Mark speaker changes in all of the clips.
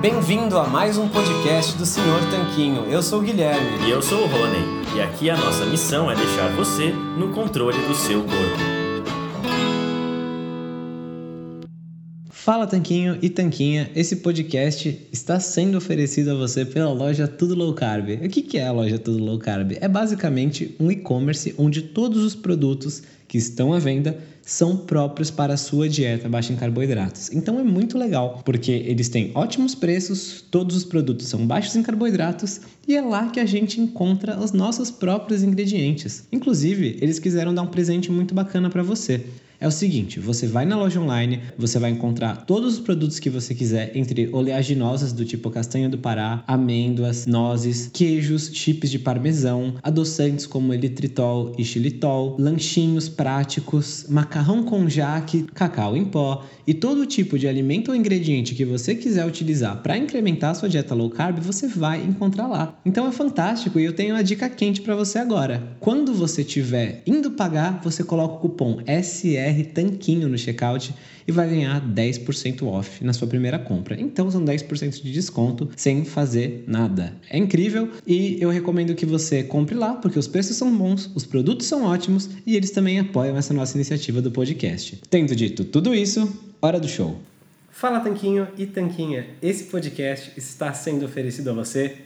Speaker 1: Bem-vindo a mais um podcast do Senhor Tanquinho. Eu sou o Guilherme.
Speaker 2: E eu sou o Rony. E aqui a nossa missão é deixar você no controle do seu corpo.
Speaker 1: Fala Tanquinho e Tanquinha, esse podcast está sendo oferecido a você pela loja Tudo Low Carb. O que é a loja Tudo Low Carb? É basicamente um e-commerce onde todos os produtos que estão à venda são próprios para a sua dieta baixa em carboidratos. Então é muito legal, porque eles têm ótimos preços, todos os produtos são baixos em carboidratos e é lá que a gente encontra os nossos próprios ingredientes. Inclusive, eles quiseram dar um presente muito bacana para você. É o seguinte, você vai na loja online, você vai encontrar todos os produtos que você quiser, entre oleaginosas do tipo castanha do Pará, amêndoas, nozes, queijos, chips de parmesão, adoçantes como elitritol e xilitol, lanchinhos práticos, macarrão com jaque, cacau em pó e todo tipo de alimento ou ingrediente que você quiser utilizar para incrementar a sua dieta low carb, você vai encontrar lá. Então é fantástico e eu tenho uma dica quente para você agora. Quando você estiver indo pagar, você coloca o cupom SR Tanquinho no checkout e vai ganhar 10% off na sua primeira compra. Então são 10% de desconto sem fazer nada. É incrível e eu recomendo que você compre lá porque os preços são bons, os produtos são ótimos e eles também apoiam essa nossa iniciativa do podcast. Tendo dito tudo isso, hora do show. Fala Tanquinho e Tanquinha, esse podcast está sendo oferecido a você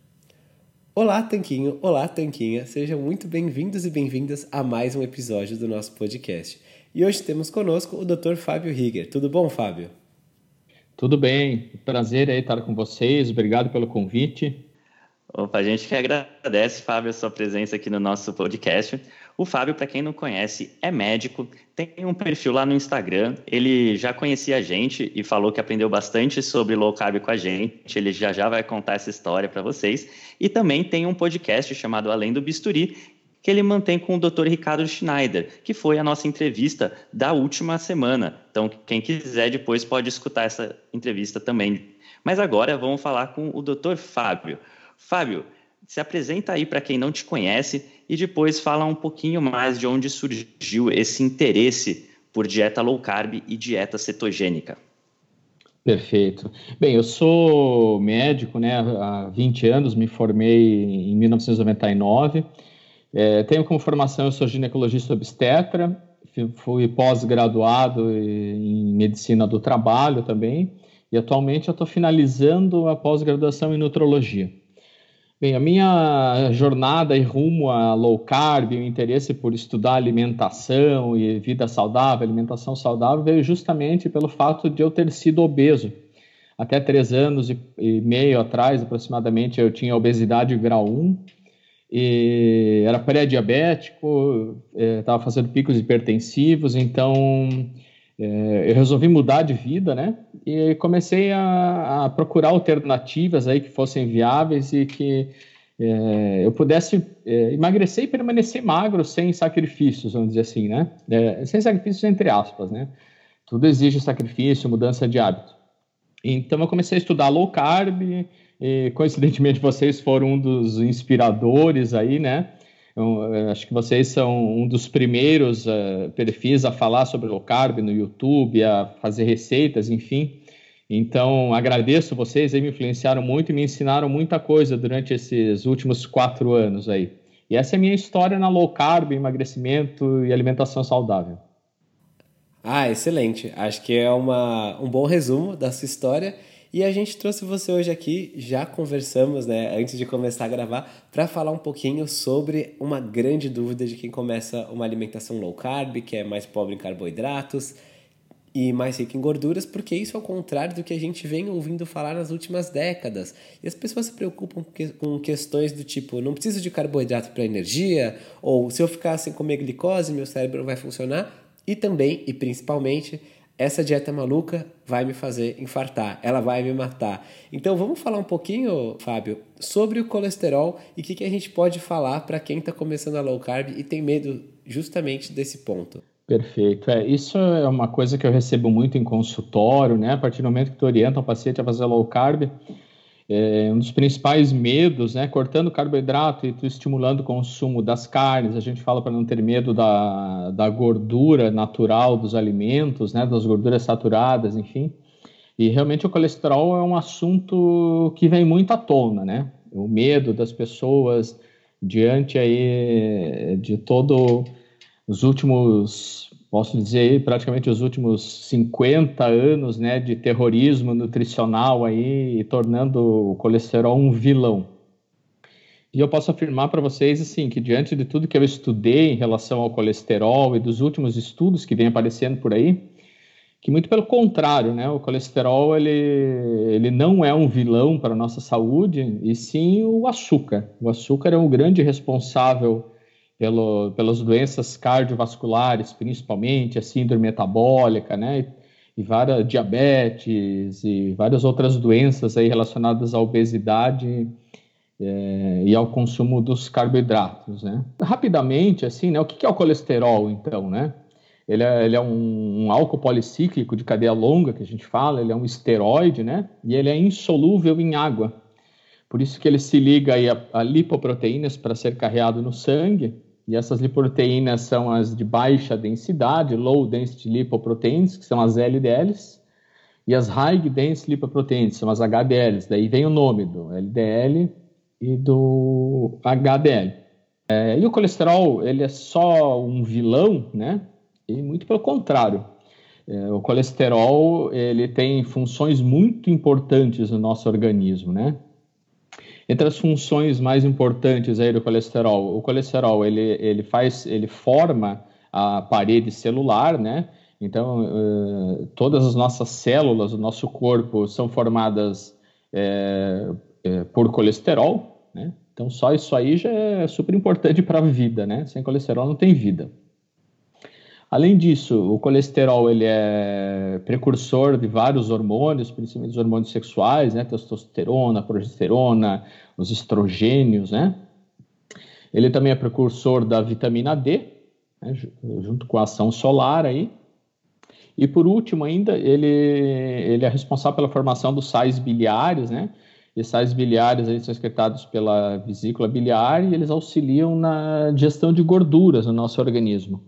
Speaker 1: Olá, Tanquinho! Olá, Tanquinha! Sejam muito bem-vindos e bem-vindas a mais um episódio do nosso podcast. E hoje temos conosco o Dr. Fábio Rieger. Tudo bom, Fábio?
Speaker 3: Tudo bem. Prazer aí estar com vocês. Obrigado pelo convite.
Speaker 2: Opa, a gente que agradece, Fábio, a sua presença aqui no nosso podcast. O Fábio, para quem não conhece, é médico, tem um perfil lá no Instagram. Ele já conhecia a gente e falou que aprendeu bastante sobre low carb com a gente. Ele já já vai contar essa história para vocês. E também tem um podcast chamado Além do Bisturi, que ele mantém com o Dr. Ricardo Schneider, que foi a nossa entrevista da última semana. Então, quem quiser depois pode escutar essa entrevista também. Mas agora vamos falar com o Dr. Fábio. Fábio, se apresenta aí para quem não te conhece e depois fala um pouquinho mais de onde surgiu esse interesse por dieta low carb e dieta cetogênica.
Speaker 3: Perfeito. Bem, eu sou médico, né? Há 20 anos, me formei em 1999. É, tenho como formação, eu sou ginecologista obstetra, fui pós-graduado em medicina do trabalho também, e atualmente eu estou finalizando a pós-graduação em nutrologia. Bem, a minha jornada e rumo a low carb, o interesse por estudar alimentação e vida saudável, alimentação saudável, veio justamente pelo fato de eu ter sido obeso. Até três anos e, meio atrás, aproximadamente, eu tinha obesidade grau 1, e era pré-diabético, estava é, fazendo picos hipertensivos, então eu resolvi mudar de vida, né? E comecei a, a, procurar alternativas aí que fossem viáveis e que é, eu pudesse é, emagrecer e permanecer magro sem sacrifícios, vamos dizer assim, né? É, sem sacrifícios entre aspas, né? Tudo exige sacrifício, mudança de hábito. Então eu comecei a estudar low carb e coincidentemente vocês foram um dos inspiradores aí, né? Eu, acho que vocês são um dos primeiros uh, perfis a falar sobre low carb no YouTube, a fazer receitas, enfim. Então, agradeço vocês, aí me influenciaram muito e me ensinaram muita coisa durante esses últimos quatro anos aí. E essa é a minha história na low carb, emagrecimento e alimentação saudável.
Speaker 4: Ah, excelente. Acho que é uma, um bom resumo da sua história e a gente trouxe você hoje aqui, já conversamos, né, antes de começar a gravar, para falar um pouquinho sobre uma grande dúvida de quem começa uma alimentação low carb, que é mais pobre em carboidratos e mais rica em gorduras, porque isso é o contrário do que a gente vem ouvindo falar nas últimas décadas. E as pessoas se preocupam com questões do tipo, não preciso de carboidrato para energia, ou se eu ficar sem comer glicose, meu cérebro não vai funcionar. E também, e principalmente, essa dieta maluca vai me fazer infartar, ela vai me matar. Então vamos falar um pouquinho, Fábio, sobre o colesterol e o que, que a gente pode falar para quem está começando a low carb e tem medo justamente desse ponto.
Speaker 3: Perfeito. É, isso é uma coisa que eu recebo muito em consultório, né? A partir do momento que tu orienta o paciente a fazer low carb, é, um dos principais medos, né, cortando carboidrato e estimulando o consumo das carnes, a gente fala para não ter medo da, da gordura natural dos alimentos, né, das gorduras saturadas, enfim. E realmente o colesterol é um assunto que vem muito à tona, né? O medo das pessoas diante aí de todo os últimos posso dizer praticamente os últimos 50 anos né, de terrorismo nutricional aí, tornando o colesterol um vilão. E eu posso afirmar para vocês assim que diante de tudo que eu estudei em relação ao colesterol e dos últimos estudos que vem aparecendo por aí, que muito pelo contrário, né, o colesterol ele, ele não é um vilão para a nossa saúde, e sim o açúcar. O açúcar é um grande responsável pelo, pelas doenças cardiovasculares, principalmente a síndrome metabólica, né? E várias diabetes e várias outras doenças aí relacionadas à obesidade é, e ao consumo dos carboidratos, né? Rapidamente, assim, né? O que é o colesterol, então, né? Ele é, ele é um, um, álcool policíclico de cadeia longa, que a gente fala, ele é um esteroide, né? E ele é insolúvel em água. Por isso que ele se liga aí a, a lipoproteínas para ser carreado no sangue e essas lipoproteínas são as de baixa densidade, low density lipoproteins, que são as LDLs, e as high density lipoproteins, são as HDLs. Daí vem o nome do LDL e do HDL. É, e o colesterol, ele é só um vilão, né? E muito pelo contrário. É, o colesterol, ele tem funções muito importantes no nosso organismo, né? Entre as funções mais importantes aí do colesterol, o colesterol ele, ele faz, ele forma a parede celular, né? Então, uh, todas as nossas células do nosso corpo são formadas é, é, por colesterol, né? Então, só isso aí já é super importante para a vida, né? Sem colesterol não tem vida. Além disso, o colesterol ele é precursor de vários hormônios, principalmente os hormônios sexuais, né? Testosterona, progesterona, os estrogênios, né? Ele também é precursor da vitamina D, né? junto com a ação solar aí. E por último ainda, ele, ele é responsável pela formação dos sais biliares, né? E sais biliares aí são excretados pela vesícula biliar e eles auxiliam na digestão de gorduras no nosso organismo.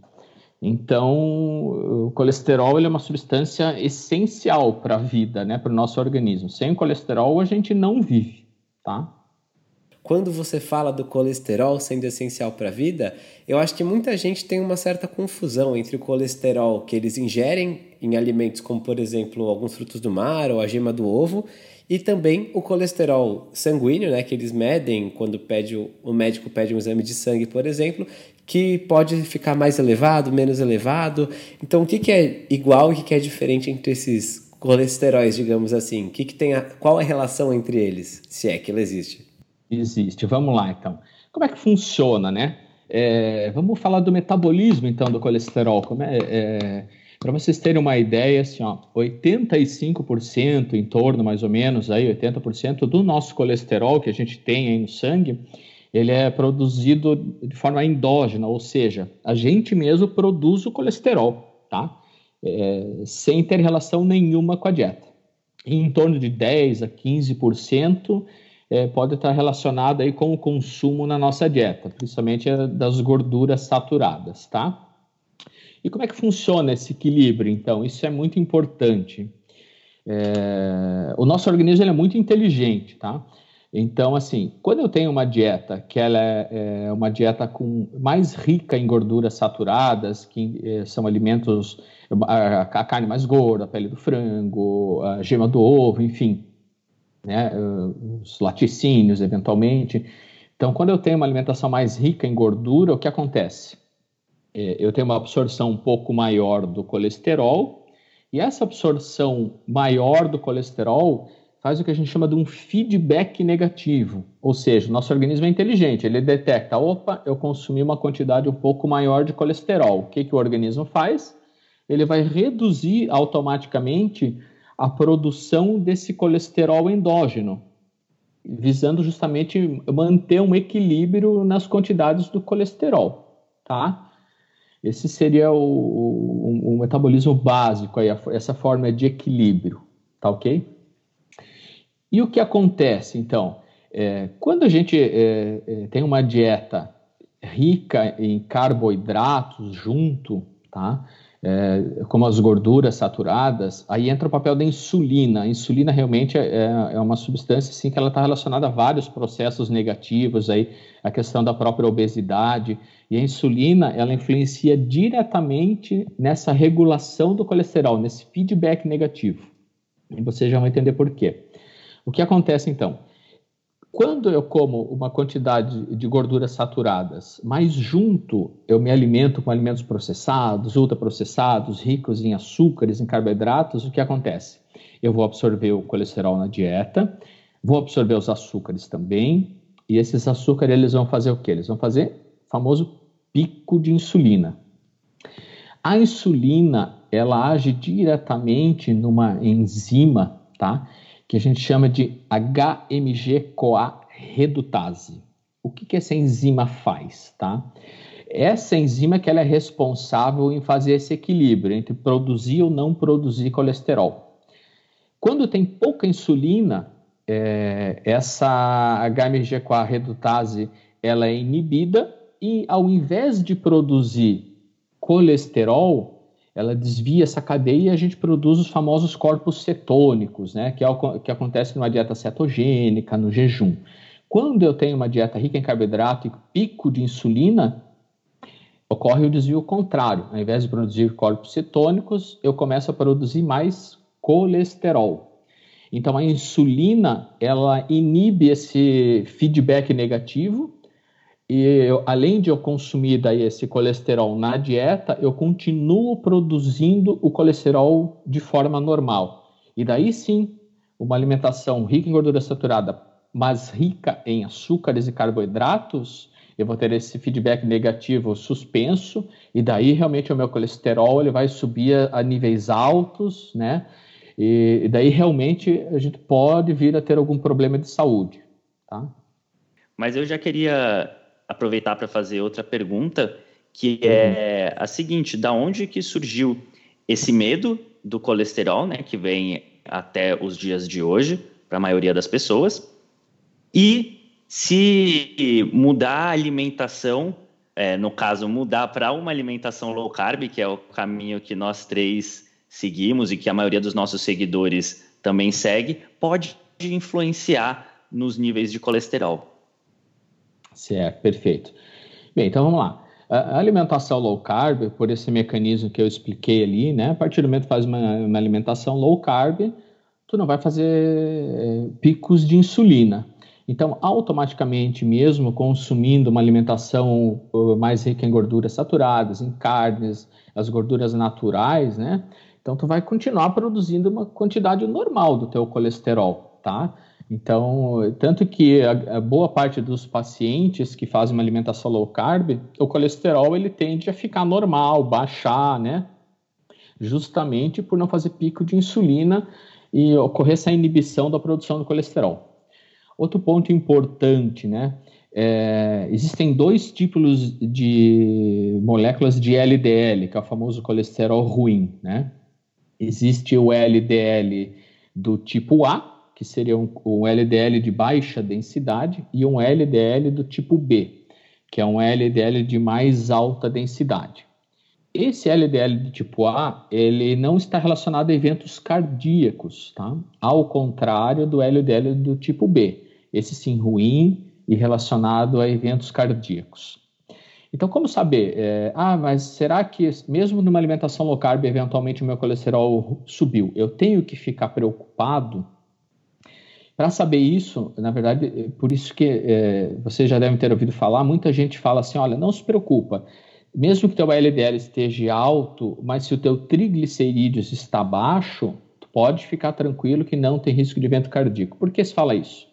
Speaker 3: Então, o colesterol é uma substância essencial para a vida, né, para o nosso organismo. Sem colesterol, a gente não vive, tá?
Speaker 1: quando você fala do colesterol sendo essencial para a vida, eu acho que muita gente tem uma certa confusão entre o colesterol que eles ingerem em alimentos como, por exemplo, alguns frutos do mar ou a gema do ovo, e também o colesterol sanguíneo, né, que eles medem quando pede, o médico pede um exame de sangue, por exemplo, que pode ficar mais elevado, menos elevado. Então, o que, que é igual e o que, que é diferente entre esses colesteróis, digamos assim? O que, que tem a, qual é a relação entre eles, se é que ela existe?
Speaker 3: Existe. Vamos lá, então. Como é que funciona, né? É, vamos falar do metabolismo, então, do colesterol. Como é, é Para vocês terem uma ideia, assim, ó, 85%, em torno mais ou menos, aí, 80% do nosso colesterol que a gente tem aí no sangue, ele é produzido de forma endógena, ou seja, a gente mesmo produz o colesterol, tá? É, sem ter relação nenhuma com a dieta. em torno de 10 a 15% é, pode estar relacionado aí com o consumo na nossa dieta, principalmente das gorduras saturadas, tá? E como é que funciona esse equilíbrio, então? Isso é muito importante. É, o nosso organismo é muito inteligente, tá? Então, assim, quando eu tenho uma dieta que ela é, é uma dieta com mais rica em gorduras saturadas, que é, são alimentos, a, a, carne mais gorda, a pele do frango, a gema do ovo, enfim, né, os laticínios, eventualmente. Então, quando eu tenho uma alimentação mais rica em gordura, o que acontece? É, eu tenho uma absorção um pouco maior do colesterol, e essa absorção maior do colesterol faz o que a gente chama de um feedback negativo. Ou seja, o nosso organismo é inteligente, ele detecta, opa, eu consumi uma quantidade um pouco maior de colesterol. O que, que o organismo faz? Ele vai reduzir automaticamente a produção desse colesterol endógeno, visando justamente manter um equilíbrio nas quantidades do colesterol, tá? Esse seria o, o, o metabolismo básico, aí, essa forma de equilíbrio, tá ok? E o que acontece, então? É, quando a gente é, é, tem uma dieta rica em carboidratos junto, tá? é, como as gorduras saturadas, aí entra o papel da insulina. A insulina realmente é, é uma substância assim, que ela está relacionada a vários processos negativos, aí, a questão da própria obesidade. E a insulina ela influencia diretamente nessa regulação do colesterol, nesse feedback negativo. E você já vai entender por quê. O que acontece então? Quando eu como uma quantidade de gorduras saturadas, mas junto eu me alimento com alimentos processados, ultraprocessados, ricos em açúcares, em carboidratos, o que acontece? Eu vou absorver o colesterol na dieta, vou absorver os açúcares também, e esses açúcares eles vão fazer o quê? Eles vão fazer o famoso pico de insulina. A insulina, ela age diretamente numa enzima, tá? Que a gente chama de HMG-CoA redutase. O que, que essa enzima faz, tá? Essa enzima que ela é responsável em fazer esse equilíbrio entre produzir ou não produzir colesterol. Quando tem pouca insulina, é, essa HMG-CoA redutase ela é inibida e ao invés de produzir colesterol, ela desvia essa cadeia e a gente produz os famosos corpos cetônicos, né, que é o que acontece numa dieta cetogênica, no jejum. Quando eu tenho uma dieta rica em carboidrato e pico de insulina, ocorre o desvio contrário. Ao invés de produzir corpos cetônicos, eu começo a produzir mais colesterol. Então a insulina, ela inibe esse feedback negativo e eu, além de eu consumir daí esse colesterol na dieta, eu continuo produzindo o colesterol de forma normal. E daí sim, uma alimentação rica em gordura saturada, mas rica em açúcares e carboidratos, eu vou ter esse feedback negativo suspenso, e daí realmente o meu colesterol ele vai subir a, a níveis altos, né? E, e daí realmente a gente pode vir a ter algum problema de saúde, tá?
Speaker 2: Mas eu já queria aproveitar para fazer outra pergunta, que é a seguinte: da onde que surgiu esse medo do colesterol, né, que vem até os dias de hoje para a maioria das pessoas? E se mudar a alimentação, é, no caso, mudar para uma alimentação low carb, que é o caminho que nós três seguimos e que a maioria dos nossos seguidores também segue, pode influenciar nos níveis de colesterol?
Speaker 3: Certo, perfeito. Bem, então vamos lá. A alimentação low carb, por esse mecanismo que eu expliquei ali, né? A partir do momento que faz uma, uma alimentação low carb, tu não vai fazer é, picos de insulina. Então, automaticamente, mesmo consumindo uma alimentação uh, mais rica em gorduras saturadas, em carnes, as gorduras naturais, né? Então, tu vai continuar produzindo uma quantidade normal do teu colesterol, tá? Então, tanto que a, a, boa parte dos pacientes que fazem uma alimentação low carb, o colesterol ele tende a ficar normal, baixar, né? Justamente por não fazer pico de insulina e ocorrer essa inibição da produção do colesterol. Outro ponto importante, né? É, existem dois tipos de moléculas de LDL, que é o famoso colesterol ruim, né? Existe o LDL do tipo A, que seria um, LDL de baixa densidade, e um LDL do tipo B, que é um LDL de mais alta densidade. Esse LDL do tipo A, ele não está relacionado a eventos cardíacos, tá? Ao contrário do LDL do tipo B, esse sim ruim e relacionado a eventos cardíacos. Então, como saber? É, ah, mas será que mesmo numa alimentação low carb, eventualmente o meu colesterol subiu? Eu tenho que ficar preocupado para saber isso, na verdade, é por isso que é, vocês já devem ter ouvido falar, muita gente fala assim, olha, não se preocupa, mesmo que teu LDL esteja alto, mas se o teu triglicerídeos está baixo, pode ficar tranquilo que não tem risco de evento cardíaco. Por que se fala isso?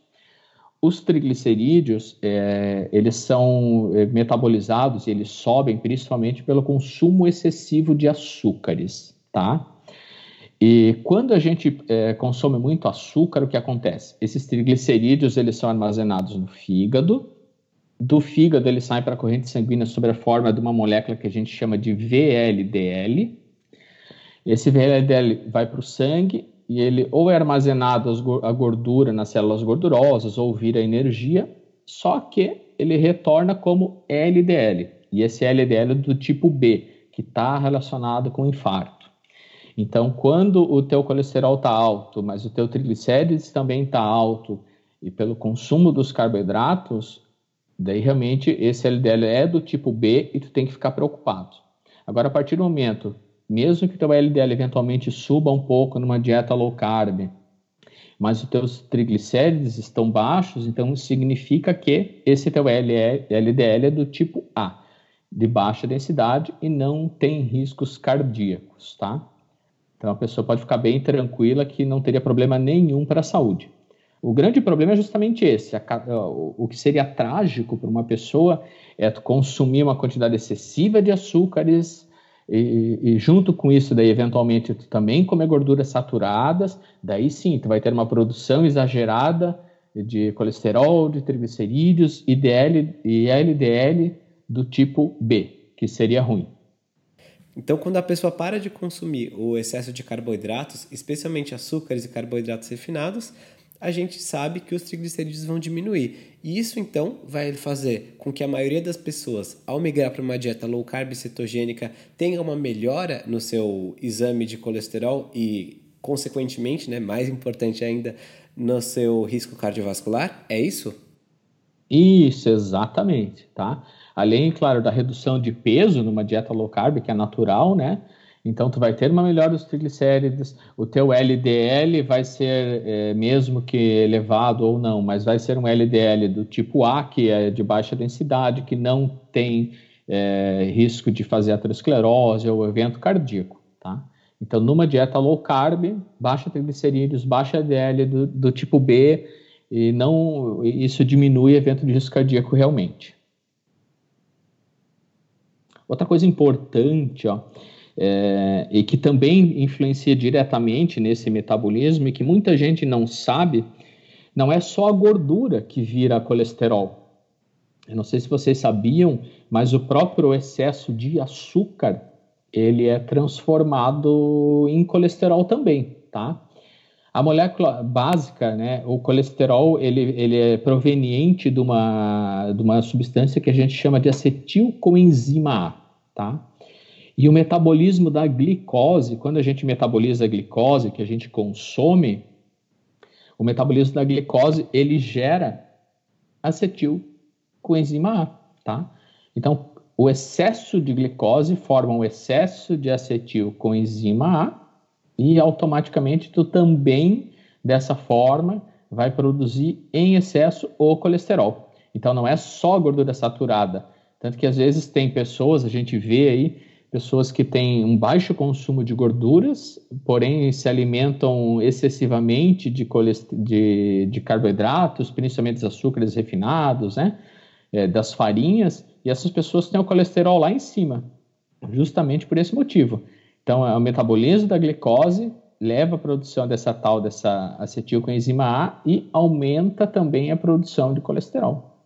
Speaker 3: Os triglicerídeos, é, eles são é, metabolizados e eles sobem principalmente pelo consumo excessivo de açúcares, tá? E quando a gente é, consome muito açúcar, o que acontece? Esses triglicerídeos eles são armazenados no fígado. Do fígado eles saem para a corrente sanguínea sob a forma de uma molécula que a gente chama de VLDL. Esse VLDL vai para o sangue e ele ou é armazenado a gordura nas células gordurosas ou vira energia, só que ele retorna como LDL. E esse LDL é do tipo B, que está relacionado com infarto. Então, quando o teu colesterol está alto, mas o teu triglicérides também está alto, e pelo consumo dos carboidratos, daí realmente esse LDL é do tipo B e tu tem que ficar preocupado. Agora, a partir do momento, mesmo que o teu LDL eventualmente suba um pouco numa dieta low carb, mas os teus triglicérides estão baixos, então significa que esse teu LDL é do tipo A, de baixa densidade e não tem riscos cardíacos, tá? Então a pessoa pode ficar bem tranquila que não teria problema nenhum para a saúde. O grande problema é justamente esse. o que seria trágico para uma pessoa é consumir uma quantidade excessiva de açúcares e, e, junto com isso, daí eventualmente tu também comer gorduras saturadas, daí sim, tu vai ter uma produção exagerada de colesterol, de triglicerídeos e, DL, e LDL do tipo B, que seria ruim.
Speaker 1: Então, quando a pessoa para de consumir o excesso de carboidratos, especialmente açúcares e carboidratos refinados, a gente sabe que os triglicerídeos vão diminuir. E isso então vai fazer com que a maioria das pessoas, ao migrar para uma dieta low carb cetogênica, tenha uma melhora no seu exame de colesterol e, consequentemente, né, mais importante ainda, no seu risco cardiovascular. É isso?
Speaker 3: Isso, exatamente, tá? Além, claro, da redução de peso numa dieta low carb, que é natural, né? Então, tu vai ter uma melhora dos triglicéridos, o teu LDL vai ser, é, mesmo que elevado ou não, mas vai ser um LDL do tipo A, que é de baixa densidade, que não tem é, risco de fazer aterosclerose ou evento cardíaco, tá? Então, numa dieta low carb, baixa triglicerídeos, baixa LDL do, do tipo B, e não isso diminui evento de risco cardíaco realmente. Outra coisa importante, ó, é, e que também influencia diretamente nesse metabolismo e que muita gente não sabe, não é só a gordura que vira colesterol. Eu não sei se vocês sabiam, mas o próprio excesso de açúcar ele é transformado em colesterol também, tá? A molécula básica, né, o colesterol, ele, ele é proveniente de uma, de uma substância que a gente chama de acetilcoenzima A, tá? E o metabolismo da glicose, quando a gente metaboliza a glicose que a gente consome, o metabolismo da glicose, ele gera acetil coenzima A, tá? Então, o excesso de glicose forma um excesso de acetil coenzima A e automaticamente tu também, dessa forma, vai produzir em excesso o colesterol. Então, não é só gordura saturada. Tanto que às vezes tem pessoas, a gente vê aí, pessoas que têm um baixo consumo de gorduras, porém se alimentam excessivamente de, de, de carboidratos, principalmente dos açúcares refinados, né? É, das farinhas, e essas pessoas têm o colesterol lá em cima, justamente por esse motivo. Então, é o metabolismo da glicose leva à produção dessa tal, dessa acetilcoenzima A e aumenta também a produção de colesterol.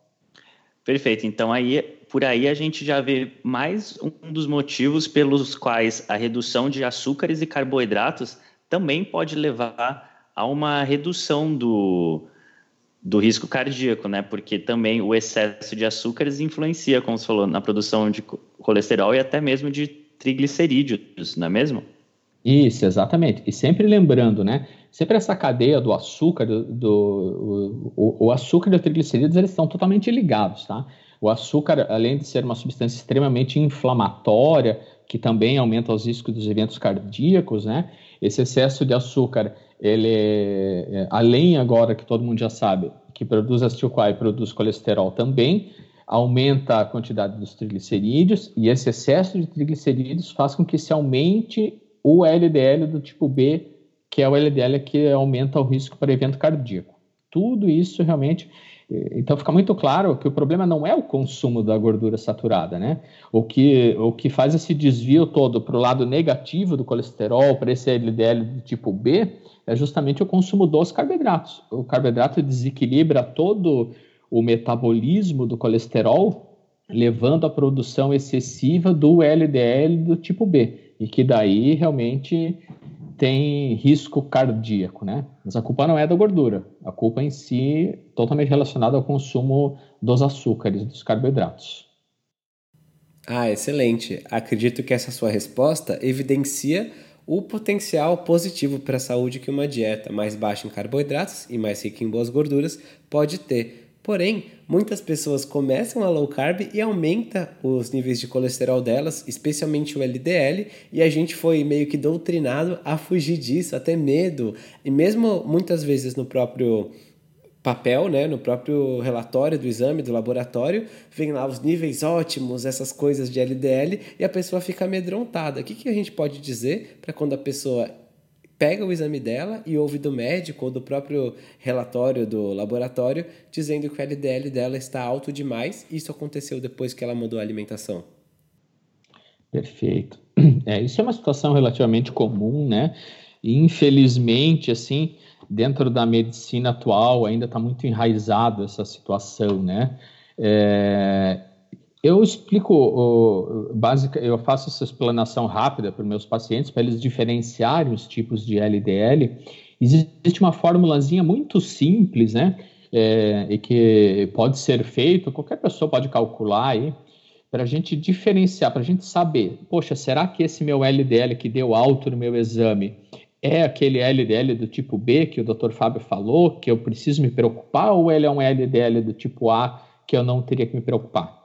Speaker 2: Perfeito. Então, aí por aí a gente já vê mais um dos motivos pelos quais a redução de açúcares e carboidratos também pode levar a uma redução do, do risco cardíaco, né? Porque também o excesso de açúcares influencia, como você falou, na produção de colesterol e até mesmo de triglicerídeos, não é mesmo?
Speaker 3: Isso, exatamente. E sempre lembrando, né? Sempre essa cadeia do açúcar, do, do o, o, açúcar e o triglicerídeos, eles estão totalmente ligados, tá? O açúcar, além de ser uma substância extremamente inflamatória, que também aumenta os riscos dos eventos cardíacos, né? Esse excesso de açúcar, ele, é, além agora que todo mundo já sabe, que produz acetil-CoA e produz colesterol também, aumenta a quantidade dos triglicerídeos e esse excesso de triglicerídeos faz com que se aumente o LDL do tipo B, que é o LDL que aumenta o risco para evento cardíaco. Tudo isso realmente então fica muito claro que o problema não é o consumo da gordura saturada, né? O que, o que faz esse desvio todo para o lado negativo do colesterol, para esse LDL do tipo B, é justamente o consumo dos carboidratos. O carboidrato desequilibra todo o metabolismo do colesterol, levando à produção excessiva do LDL do tipo B, e que daí realmente tem risco cardíaco, né? Mas a culpa não é da gordura, a culpa em si totalmente relacionada ao consumo dos açúcares, dos carboidratos.
Speaker 1: Ah, excelente. Acredito que essa sua resposta evidencia o potencial positivo para a saúde que uma dieta mais baixa em carboidratos e mais rica em boas gorduras pode ter Porém, muitas pessoas começam a low carb e aumenta os níveis de colesterol delas, especialmente o LDL, e a gente foi meio que doutrinado a fugir disso, até medo. E mesmo muitas vezes no próprio papel, né, no próprio relatório do exame do laboratório, vem lá os níveis ótimos, essas coisas de LDL, e a pessoa fica amedrontada. O que, que a gente pode dizer para quando a pessoa pega o exame dela e ouve do médico ou do próprio relatório do laboratório dizendo que o LDL dela está alto demais. Isso aconteceu depois que ela mudou a alimentação.
Speaker 3: Perfeito. É, isso é uma situação relativamente comum, né? E, infelizmente, assim, dentro da medicina atual ainda está muito enraizado essa situação, né? É, eu explico, básica, eu faço essa explanação rápida para os meus pacientes, para eles diferenciarem os tipos de LDL. Existe uma formulazinha muito simples, né? É, e que pode ser feito, qualquer pessoa pode calcular aí, para a gente diferenciar, para a gente saber, poxa, será que esse meu LDL que deu alto no meu exame é aquele LDL do tipo B que o Dr. Fábio falou, que eu preciso me preocupar, ou ele é um LDL do tipo A que eu não teria que me preocupar?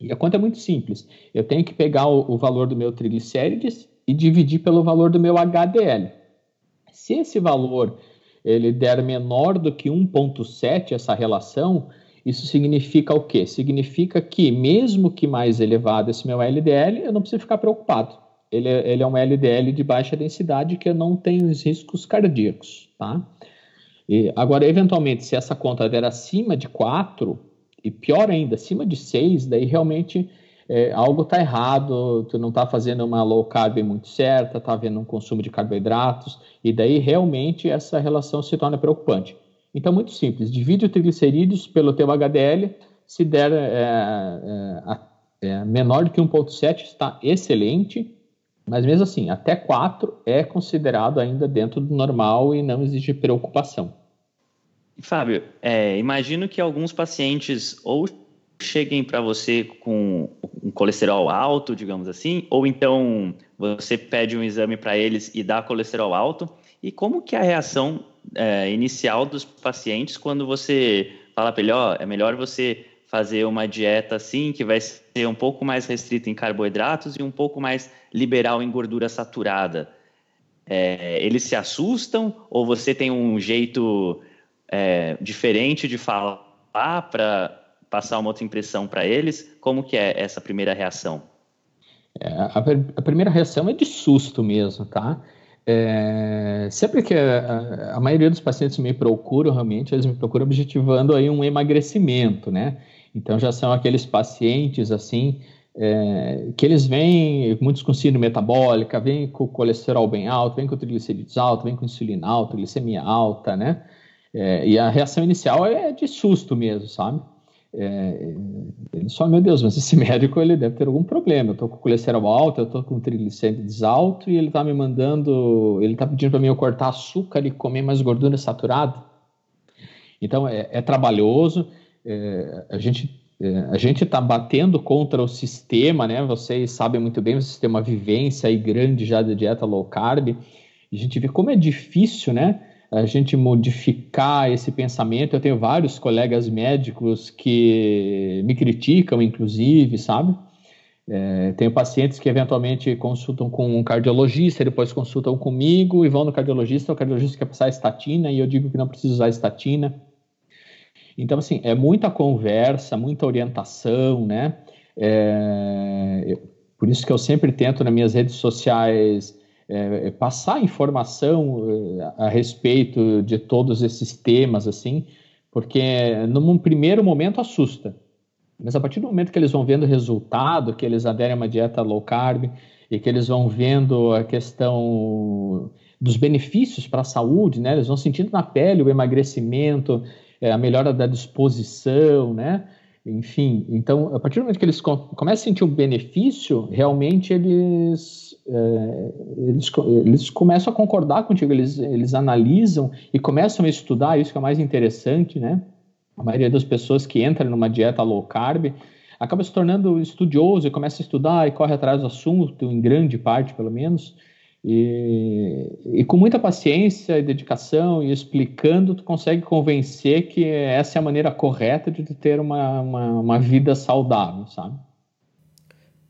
Speaker 3: E a conta é muito simples. Eu tenho que pegar o, o valor do meu triglicérides e dividir pelo valor do meu HDL. Se esse valor ele der menor do que 1.7 essa relação, isso significa o quê? Significa que mesmo que mais elevado esse meu LDL, eu não preciso ficar preocupado. Ele, é, ele é um LDL de baixa densidade que eu não tenho os riscos cardíacos, tá? E, agora, eventualmente, se essa conta der acima de 4, e pior ainda, acima de 6, daí realmente é, algo está errado, tu não está fazendo uma low carb muito certa, está havendo um consumo de carboidratos, e daí realmente essa relação se torna preocupante. Então, muito simples, divide o triglicerídeos pelo teu HDL, se der é, é, é menor do que 1,7 está excelente, mas mesmo assim, até 4 é considerado ainda dentro do normal e não exige preocupação.
Speaker 2: Fábio, é, imagino que alguns pacientes ou cheguem para você com um colesterol alto, digamos assim, ou então você pede um exame para eles e dá colesterol alto. E como que é a reação é, inicial dos pacientes quando você fala para ele, ó, é melhor você fazer uma dieta assim, que vai ser um pouco mais restrita em carboidratos e um pouco mais liberal em gordura saturada. É, eles se assustam ou você tem um jeito é, diferente de falar para passar uma outra impressão para eles? Como que é essa primeira reação?
Speaker 3: É, a, a, primeira reação é de susto mesmo, tá? É, sempre que a, a, maioria dos pacientes me procuram, realmente, eles me procuram objetivando aí um emagrecimento, né? Então já são aqueles pacientes assim é, que eles vêm, muitos com síndrome metabólica, vêm com colesterol bem alto, vêm com triglicerídeos alto, vêm com insulina alta, glicemia alta, né? É, e a reação inicial é de susto mesmo, sabe? É, eles falam, meu Deus, mas esse médico ele deve ter algum problema. Eu estou com colesterol alto, eu estou com triglicerídeos alto e ele está me mandando, ele está pedindo para mim eu cortar açúcar e comer mais gordura saturada. Então é, é trabalhoso. É, a gente é, a gente está batendo contra o sistema, né? Vocês sabem muito bem, vocês têm uma vivência aí grande já de dieta low carb. A gente vê como é difícil, né? A gente modificar esse pensamento. Eu tenho vários colegas médicos que me criticam, inclusive, sabe? É, tenho pacientes que eventualmente consultam com um cardiologista, depois consultam comigo e vão no cardiologista. O cardiologista quer passar estatina e eu digo que não precisa usar estatina. Então, assim, é muita conversa, muita orientação, né? É, por isso que eu sempre tento nas minhas redes sociais é, é, passar informação é, a respeito de todos esses temas, assim, porque num primeiro momento assusta. Mas a partir do momento que eles vão vendo o resultado, que eles aderem a uma dieta low carb e que eles vão vendo a questão dos benefícios para a saúde, né? Eles vão sentindo na pele o emagrecimento, a melhora da disposição, né? Enfim, então, a partir do momento que eles começam a sentir o benefício, realmente eles, é, eles, eles começam a concordar contigo, eles, eles analisam e começam a estudar, isso que é mais interessante, né? A maioria das pessoas que entram numa dieta low carb acaba se tornando estudioso e começa a estudar e corre atrás do assunto, em grande parte, pelo menos, e, e, com muita paciência e dedicação e explicando, tu consegue convencer que essa é a maneira correta de ter uma, uma, uma, vida saudável, sabe?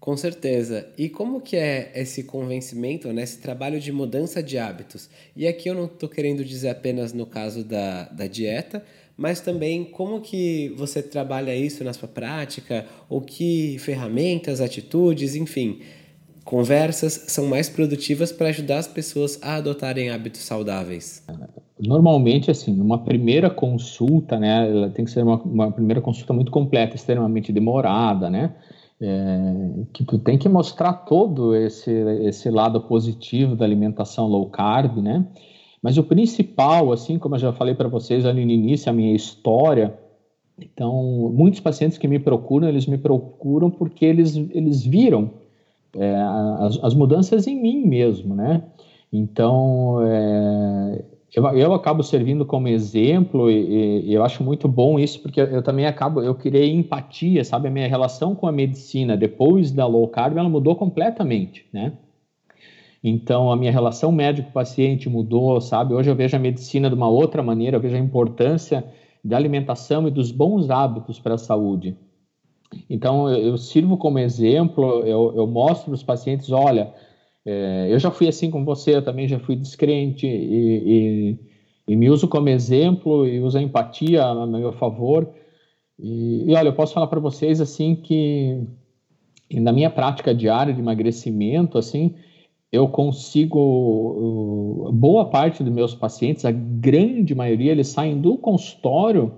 Speaker 1: Com certeza. E como que é esse convencimento, né, esse trabalho de mudança de hábitos? E aqui eu não estou querendo dizer apenas no caso da, da dieta, mas também como que você trabalha isso na sua prática, ou que ferramentas, atitudes, enfim Conversas são mais produtivas para ajudar as pessoas a adotarem hábitos saudáveis.
Speaker 3: Normalmente, assim, uma primeira consulta, né, ela tem que ser uma, uma primeira consulta muito completa, extremamente demorada, né, é, que tu tem que mostrar todo esse, esse lado positivo da alimentação low carb, né, mas o principal, assim como eu já falei para vocês ali no início, a minha história, então, muitos pacientes que me procuram, eles me procuram porque eles, eles viram é, as, as, mudanças em mim mesmo, né? Então, é, eu, eu acabo servindo como exemplo e, e, eu acho muito bom isso, porque eu também acabo, eu criei empatia, sabe? A minha relação com a medicina depois da low carb, ela mudou completamente, né? Então, a minha relação médico-paciente mudou, sabe? Hoje eu vejo a medicina de uma outra maneira, eu vejo a importância da alimentação e dos bons hábitos para a saúde. Então, eu, sirvo como exemplo, eu, eu mostro para os pacientes: olha, é, eu já fui assim com você, eu também já fui descrente, e, e, e me uso como exemplo e uso a empatia a meu favor. E, e olha, eu posso falar para vocês assim que na minha prática diária de emagrecimento, assim, eu consigo boa parte dos meus pacientes, a grande maioria, eles saem do consultório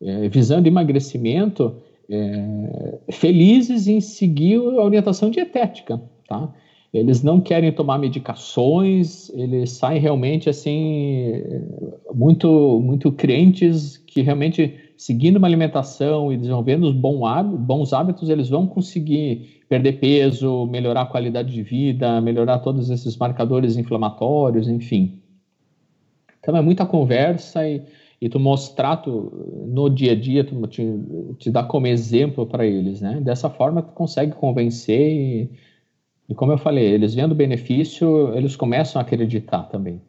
Speaker 3: é, visando emagrecimento é, felizes em seguir a orientação dietética, tá? Eles não querem tomar medicações, eles saem realmente assim muito muito crentes que realmente seguindo uma alimentação e desenvolvendo os bons hábitos, eles vão conseguir perder peso, melhorar a qualidade de vida, melhorar todos esses marcadores inflamatórios, enfim. Então é muita conversa e e tu mostrar tu, no dia a dia, tu te, te dar como exemplo para eles, né? Dessa forma tu consegue convencer e, e como eu falei, eles vendo benefício, eles começam a acreditar também.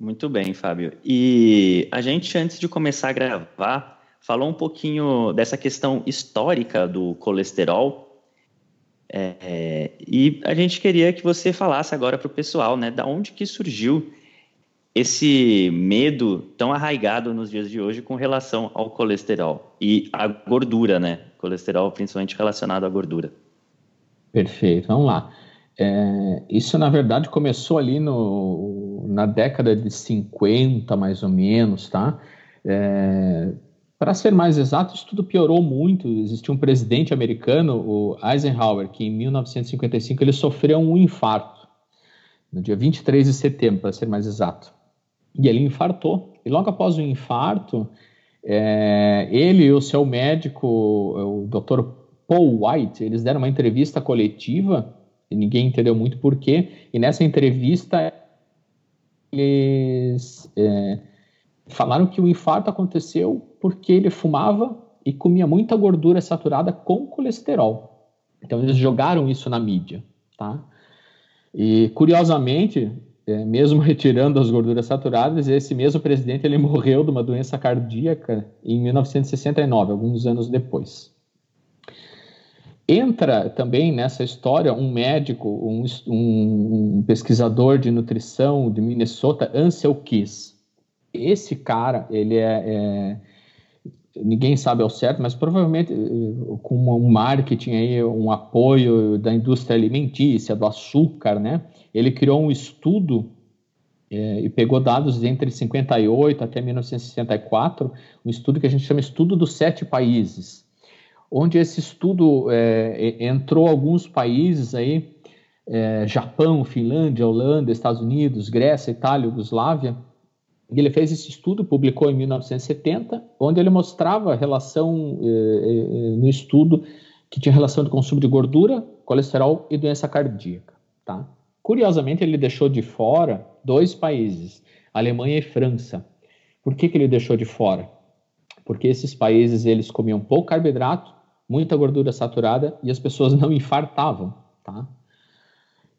Speaker 2: Muito bem, Fábio. E a gente, antes de começar a gravar, falou um pouquinho dessa questão histórica do colesterol. É, e a gente queria que você falasse agora para o pessoal, né, da onde que surgiu esse medo tão arraigado nos dias de hoje com relação ao colesterol e à gordura, né? Colesterol principalmente relacionado à gordura.
Speaker 3: Perfeito, vamos lá. É, isso, na verdade, começou ali no, na década de 50, mais ou menos, tá? É, Para ser mais exato, isso tudo piorou muito. Existia um presidente americano, o Eisenhower, que em 1955 ele sofreu um infarto, no dia 23 de setembro, para ser mais exato. E ele infartou. E logo após o infarto, é, ele e o seu médico, o Dr. Paul White, eles deram uma entrevista coletiva e ninguém entendeu muito porquê. E nessa entrevista, eles é, falaram que o infarto aconteceu porque ele fumava e comia muita gordura saturada com colesterol. Então eles jogaram isso na mídia, tá? E curiosamente, é, mesmo retirando as gorduras saturadas, esse mesmo presidente ele morreu de uma doença cardíaca em 1969, alguns anos depois. Entra também nessa história um médico, um, um, pesquisador de nutrição de Minnesota, Ansel Keys. Esse cara, ele é, é, ninguém sabe ao certo, mas provavelmente eh, com um marketing aí, um apoio da indústria alimentícia, do açúcar, né? Ele criou um estudo é, e pegou dados entre 58 até 1964, um estudo que a gente chama Estudo dos Sete Países onde esse estudo é, entrou alguns países aí, é, Japão, Finlândia, Holanda, Estados Unidos, Grécia, Itália, Yugoslávia. Ele fez esse estudo, publicou em 1970, onde ele mostrava a relação é, é, no estudo que tinha relação do consumo de gordura, colesterol e doença cardíaca. Tá? Curiosamente, ele deixou de fora dois países, Alemanha e França. Por que, que ele deixou de fora? Porque esses países eles comiam pouco carboidrato muita gordura saturada e as pessoas não infartavam, tá?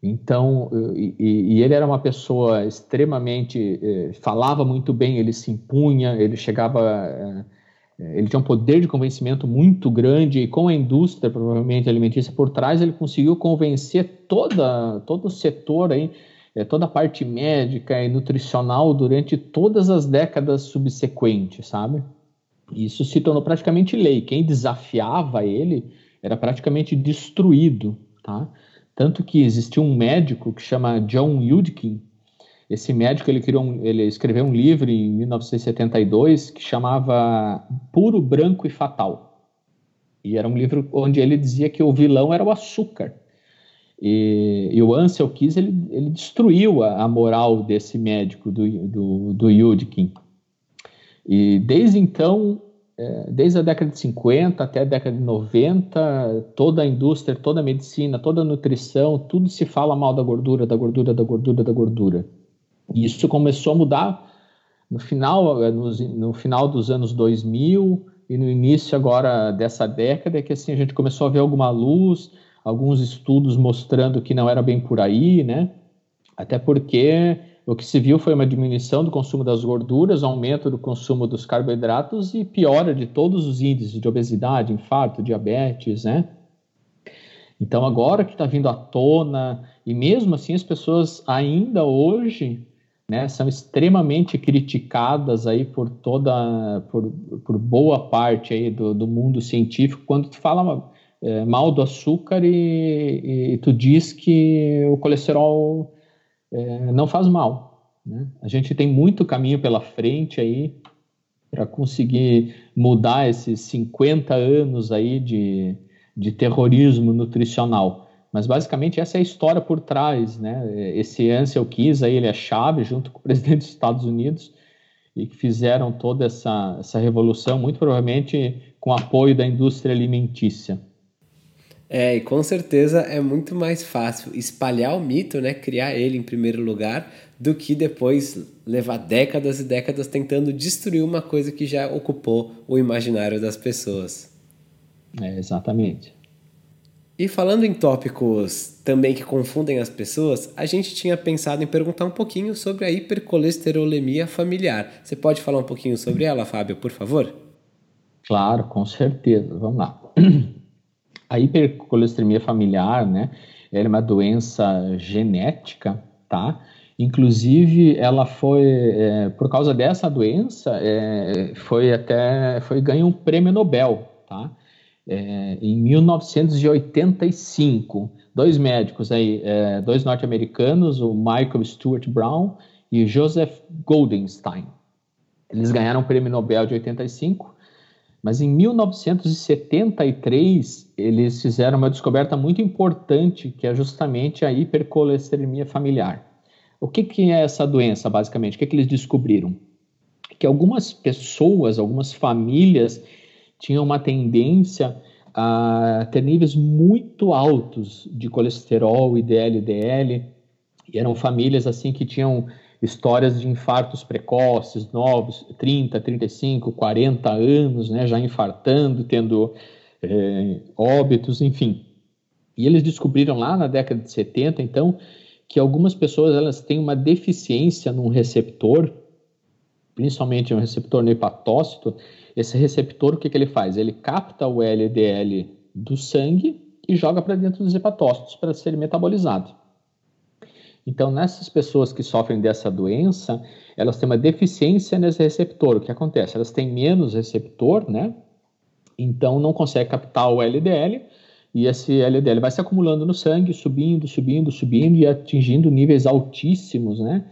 Speaker 3: Então, e, e ele era uma pessoa extremamente, eh, falava muito bem, ele se impunha, ele chegava, eh, ele tinha um poder de convencimento muito grande e com a indústria, provavelmente alimentícia por trás, ele conseguiu convencer toda, todo o setor aí, eh, toda a parte médica e nutricional durante todas as décadas subsequentes, sabe? Isso se tornou praticamente lei. Quem desafiava ele era praticamente destruído, tá? Tanto que existiu um médico que chama John Yudkin. Esse médico ele criou, um, ele escreveu um livro em 1972 que chamava Puro Branco e Fatal. E era um livro onde ele dizia que o vilão era o açúcar. E, e o Ansel Keys ele, ele destruiu a, a, moral desse médico do, do, do Yudkin. E desde então, desde a década de 50 até a década de 90, toda a indústria, toda a medicina, toda a nutrição, tudo se fala mal da gordura, da gordura, da gordura, da gordura. E isso começou a mudar no final, é, no, no final dos anos 2000 e no início agora dessa década, que assim a gente começou a ver alguma luz, alguns estudos mostrando que não era bem por aí, né? Até porque o que se viu foi uma diminuição do consumo das gorduras, aumento do consumo dos carboidratos e piora de todos os índices de obesidade, infarto, diabetes, né? Então, agora que está vindo à tona, e mesmo assim as pessoas ainda hoje né, são extremamente criticadas aí por toda, por, por boa parte aí do, do mundo científico, quando tu fala é, mal do açúcar e, e tu diz que o colesterol é, não faz mal. Né? A gente tem muito caminho pela frente aí para conseguir mudar esses 50 anos aí de, de terrorismo nutricional. Mas basicamente essa é a história por trás, né? Esse Ansel Keys aí, ele é chave junto com o presidente dos Estados Unidos e que fizeram toda essa, essa revolução, muito provavelmente com apoio da indústria alimentícia.
Speaker 1: É, e com certeza é muito mais fácil espalhar o mito, né, criar ele em primeiro lugar, do que depois levar décadas e décadas tentando destruir uma coisa que já ocupou o imaginário das pessoas.
Speaker 3: É, exatamente.
Speaker 1: E falando em tópicos também que confundem as pessoas, a gente tinha pensado em perguntar um pouquinho sobre a hipercolesterolemia familiar. Você pode falar um pouquinho sobre ela, Fábio, por favor?
Speaker 3: Claro, com certeza. Vamos lá. A hipercolesterolemia familiar, né? Ela é uma doença genética, tá? Inclusive, ela foi, é, por causa dessa doença, é, foi até, foi ganhou um prêmio Nobel, tá? É, em 1985, dois médicos aí, é, dois norte-americanos, o Michael Stuart Brown e Joseph Goldenstein. Eles ganharam o prêmio Nobel de 85, mas em 1973 eles fizeram uma descoberta muito importante, que é justamente a hipercolesterolemia familiar. O que, que é essa doença, basicamente? O que, que eles descobriram? Que algumas pessoas, algumas famílias tinham uma tendência a ter níveis muito altos de colesterol, IDL, DL, e eram famílias assim que tinham histórias de infartos precoces, novos, 30, 35, 40 anos, né, já infartando, tendo é, óbitos, enfim. E eles descobriram lá na década de 70, então, que algumas pessoas elas têm uma deficiência num receptor, principalmente um receptor no hepatócito. Esse receptor, o que, que ele faz? Ele capta o LDL do sangue e joga para dentro dos hepatócitos para ser metabolizado. Então, nessas pessoas que sofrem dessa doença, elas têm uma deficiência nesse receptor. O que acontece? Elas têm menos receptor, né? Então, não consegue captar o LDL e esse LDL vai se acumulando no sangue, subindo, subindo, subindo e atingindo níveis altíssimos, né?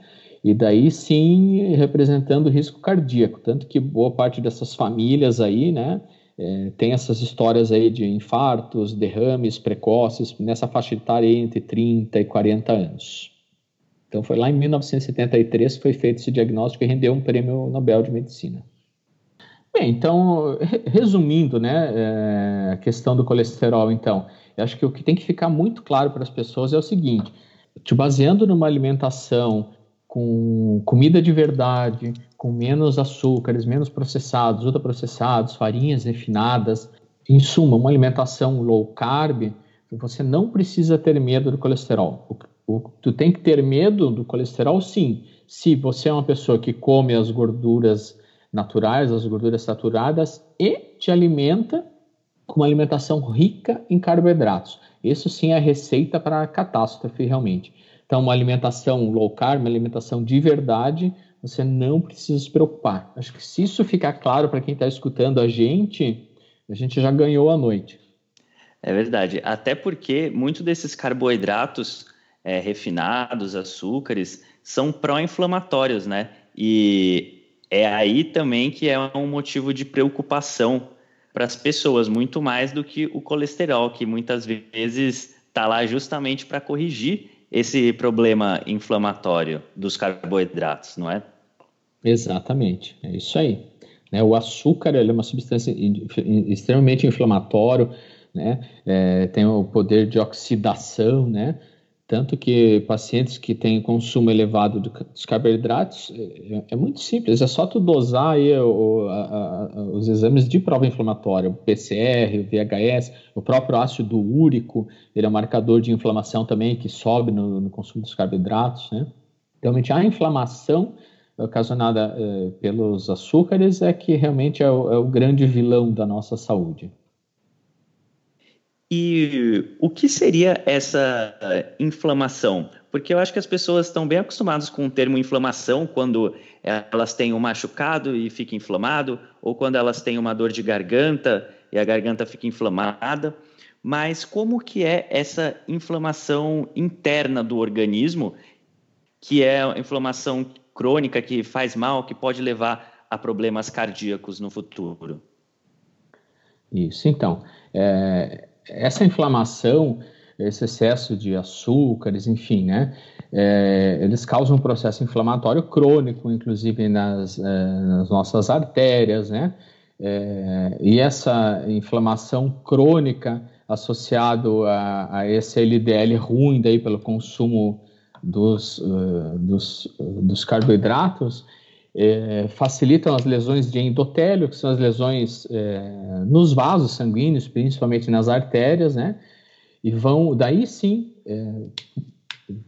Speaker 3: E daí sim representando risco cardíaco. Tanto que boa parte dessas famílias aí, né? É, tem essas histórias aí de infartos, derrames precoces nessa faixa etária entre 30 e 40 anos. Então foi lá em 1973 que foi feito esse diagnóstico e rendeu um prêmio Nobel de Medicina. Bem, então, resumindo, né, é, a questão do colesterol, então, eu acho que o que tem que ficar muito claro para as pessoas é o seguinte: te baseando numa alimentação com comida de verdade, com menos açúcares, menos processados, ultraprocessados, farinhas refinadas, em suma, uma alimentação low carb, você não precisa ter medo do colesterol. O, tu tem que ter medo do colesterol, sim, se você é uma pessoa que come as gorduras naturais, as gorduras saturadas e te alimenta com uma alimentação rica em carboidratos. Isso sim é receita para catástrofe realmente. Então, uma alimentação low carb, uma alimentação de verdade, você não precisa se preocupar. Acho que se isso ficar claro para quem está escutando a gente, a gente já ganhou a noite.
Speaker 2: É verdade. Até porque muitos desses carboidratos é, refinados, açúcares, são pró-inflamatórios, né? E é aí também que é um motivo de preocupação para as pessoas, muito mais do que o colesterol, que muitas vezes está lá justamente para corrigir esse problema inflamatório dos carboidratos, não é?
Speaker 3: Exatamente, é isso aí. Né, o açúcar é uma substância extremamente inflamatório, né? É, tem o poder de oxidação, né? Tanto que pacientes que têm consumo elevado dos carboidratos, é, é muito simples, é só tu dosar aí o, a, a, os exames de prova inflamatória, o PCR, o VHS, o próprio ácido úrico, ele é um marcador de inflamação também que sobe no, no consumo dos carboidratos, né? Realmente a inflamação ocasionada é, pelos açúcares é que realmente é o, é o grande vilão da nossa saúde.
Speaker 2: E o que seria essa inflamação? Porque eu acho que as pessoas estão bem acostumadas com o termo inflamação quando elas têm um machucado e fica inflamado, ou quando elas têm uma dor de garganta e a garganta fica inflamada. Mas como que é essa inflamação interna do organismo, que é a inflamação crônica que faz mal, que pode levar a problemas cardíacos no futuro?
Speaker 3: Isso, então. É, essa inflamação, esse excesso de açúcares, enfim, né? É, eles causam um processo inflamatório crônico, inclusive nas, é, nas nossas artérias, né? É, e essa inflamação crônica associado a, esse LDL ruim daí pelo consumo dos, uh, dos, uh, dos carboidratos, é, facilitam as lesões de endotélio, que são as lesões é, nos vasos sanguíneos, principalmente nas artérias, né? E vão, daí sim, é,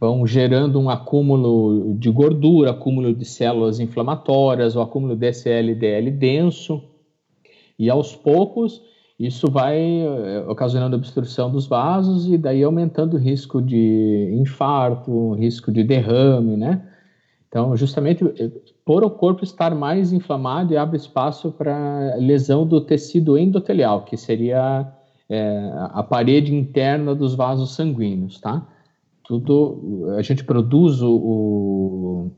Speaker 3: vão gerando um acúmulo de gordura, acúmulo de células inflamatórias, o acúmulo desse LDL denso, E aos poucos, isso vai eh, ocasionando obstrução dos vasos e daí aumentando o risco de infarto, risco de derrame, né? Então, justamente eh, por o corpo estar mais inflamado abre espaço para lesão do tecido endotelial, que seria é, a parede interna dos vasos sanguíneos, tá? Tudo, a gente produz o,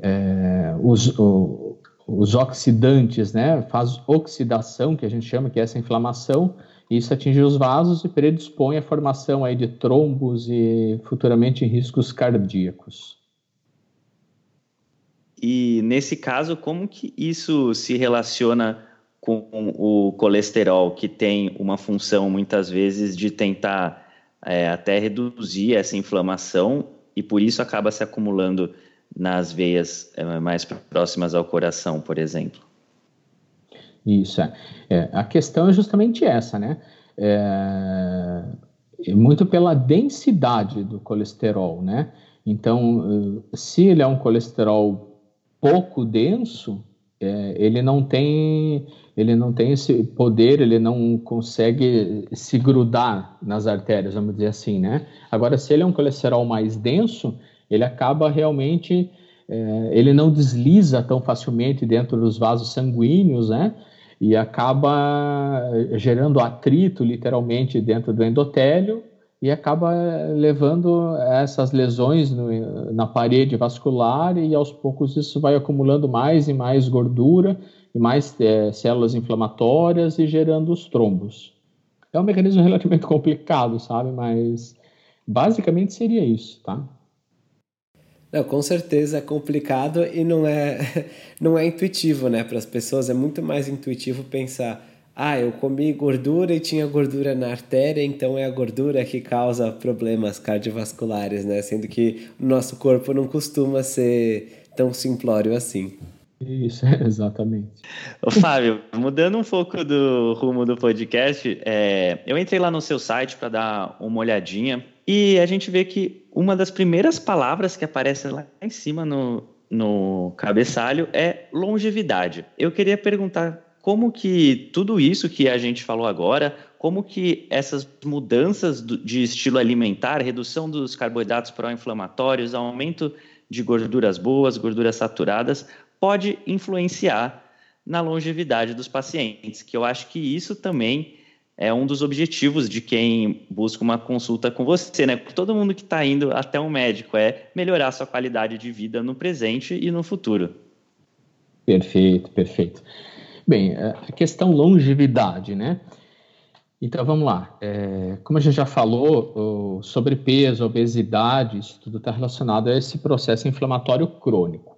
Speaker 3: é, os, o, os oxidantes, né? Faz oxidação, que a gente chama, que é essa inflamação, e isso atinge os vasos e predispõe a formação aí de trombos e futuramente riscos cardíacos.
Speaker 2: E nesse caso, como que isso se relaciona com o colesterol, que tem uma função muitas vezes de tentar é, até reduzir essa inflamação e por isso acaba se acumulando nas veias é, mais próximas ao coração, por exemplo?
Speaker 3: Isso, é. é a questão é justamente essa, né? É, muito pela densidade do colesterol, né? Então, se ele é um colesterol pouco denso, é, ele não tem ele não tem esse poder, ele não consegue se grudar nas artérias, vamos dizer assim, né? Agora, se ele é um colesterol mais denso, ele acaba realmente, é, ele não desliza tão facilmente dentro dos vasos sanguíneos, né? E acaba gerando atrito, literalmente, dentro do endotélio, e acaba levando essas lesões no, na parede vascular e aos poucos isso vai acumulando mais e mais gordura e mais é, células inflamatórias e gerando os trombos. É um mecanismo relativamente complicado, sabe? Mas basicamente seria isso, tá?
Speaker 1: Não, com certeza é complicado e não é, não é intuitivo, né? Para as pessoas é muito mais intuitivo pensar ah, eu comi gordura e tinha gordura na artéria, então é a gordura que causa problemas cardiovasculares, né? Sendo que o nosso corpo não costuma ser tão simplório assim.
Speaker 3: Isso, exatamente.
Speaker 2: Ô, Fábio, mudando um pouco do rumo do podcast, é, eu entrei lá no seu site para dar uma olhadinha e a gente vê que uma das primeiras palavras que aparece lá em cima no, no cabeçalho é longevidade. Eu queria perguntar como que tudo isso que a gente falou agora, como que essas mudanças de estilo alimentar, redução dos carboidratos pró-inflamatórios, aumento de gorduras boas, gorduras saturadas, pode influenciar na longevidade dos pacientes, que eu acho que isso também é um dos objetivos de quem busca uma consulta com você, né? Todo mundo que está indo até um médico é melhorar sua qualidade de vida no presente e no futuro.
Speaker 3: Perfeito, perfeito. Bem, é, a questão longevidade, né? Então vamos lá. É, como a gente já falou, o sobrepeso, obesidade, isso tudo está relacionado a esse processo inflamatório crônico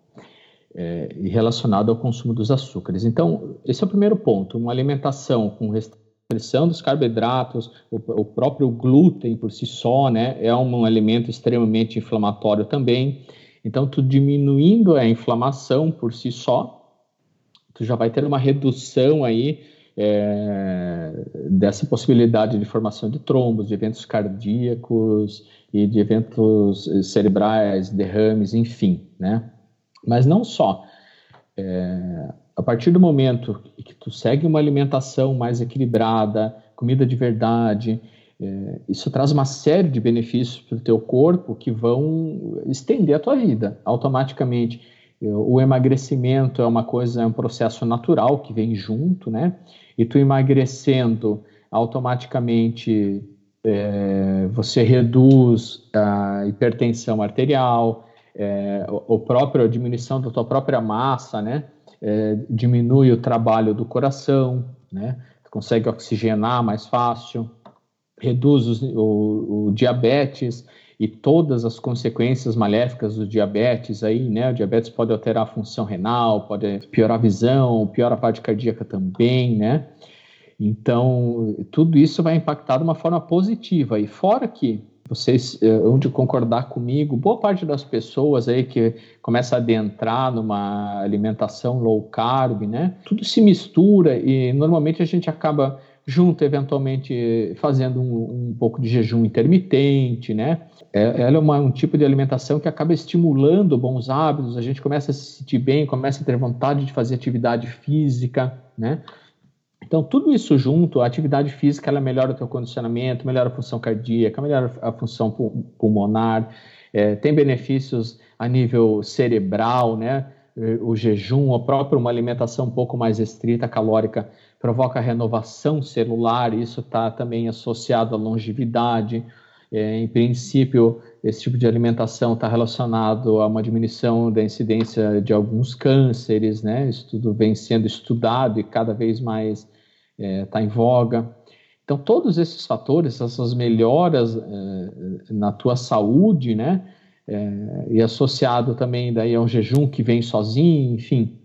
Speaker 3: é, e relacionado ao consumo dos açúcares. Então, esse é o primeiro ponto: uma alimentação com restrição dos carboidratos, o, o próprio glúten por si só, né, é um, um alimento extremamente inflamatório também. Então, tu diminuindo a inflamação por si só, tu já vai ter uma redução aí é, dessa possibilidade de formação de trombos, de eventos cardíacos e de eventos cerebrais, derrames, enfim, né? Mas não só. É, a partir do momento que tu segue uma alimentação mais equilibrada, comida de verdade, é, isso traz uma série de benefícios para o teu corpo que vão estender a tua vida automaticamente o emagrecimento é uma coisa, é um processo natural que vem junto, né? E tu emagrecendo, automaticamente é, você reduz a hipertensão arterial, é, o, próprio a diminuição da tua própria massa, né? É, diminui o trabalho do coração, né? Consegue oxigenar mais fácil, reduz os, o, o diabetes e todas as consequências maléficas do diabetes aí, né? O diabetes pode alterar a função renal, pode piorar a visão, piorar a parte cardíaca também, né? Então, tudo isso vai impactar de uma forma positiva. E fora que vocês vão de concordar comigo, boa parte das pessoas aí que começa a adentrar numa alimentação low carb, né? Tudo se mistura e normalmente a gente acaba junto, eventualmente fazendo um, um pouco de jejum intermitente, né? É, ela é uma, um tipo de alimentação que acaba estimulando bons hábitos, a gente começa a se sentir bem, começa a ter vontade de fazer atividade física, né? Então, tudo isso junto, a atividade física, ela melhora o teu condicionamento, melhora a função cardíaca, melhora a função pulmonar, é, tem benefícios a nível cerebral, né? O jejum, a própria uma alimentação um pouco mais estrita, calórica, provoca renovação celular, isso está também associado à longevidade. É, em princípio, esse tipo de alimentação está relacionado a uma diminuição da incidência de alguns cânceres, né? Isso tudo vem sendo estudado e cada vez mais está é, tá em voga. Então, todos esses fatores, essas melhoras é, na tua saúde, né? É, e associado também daí a um jejum que vem sozinho, enfim.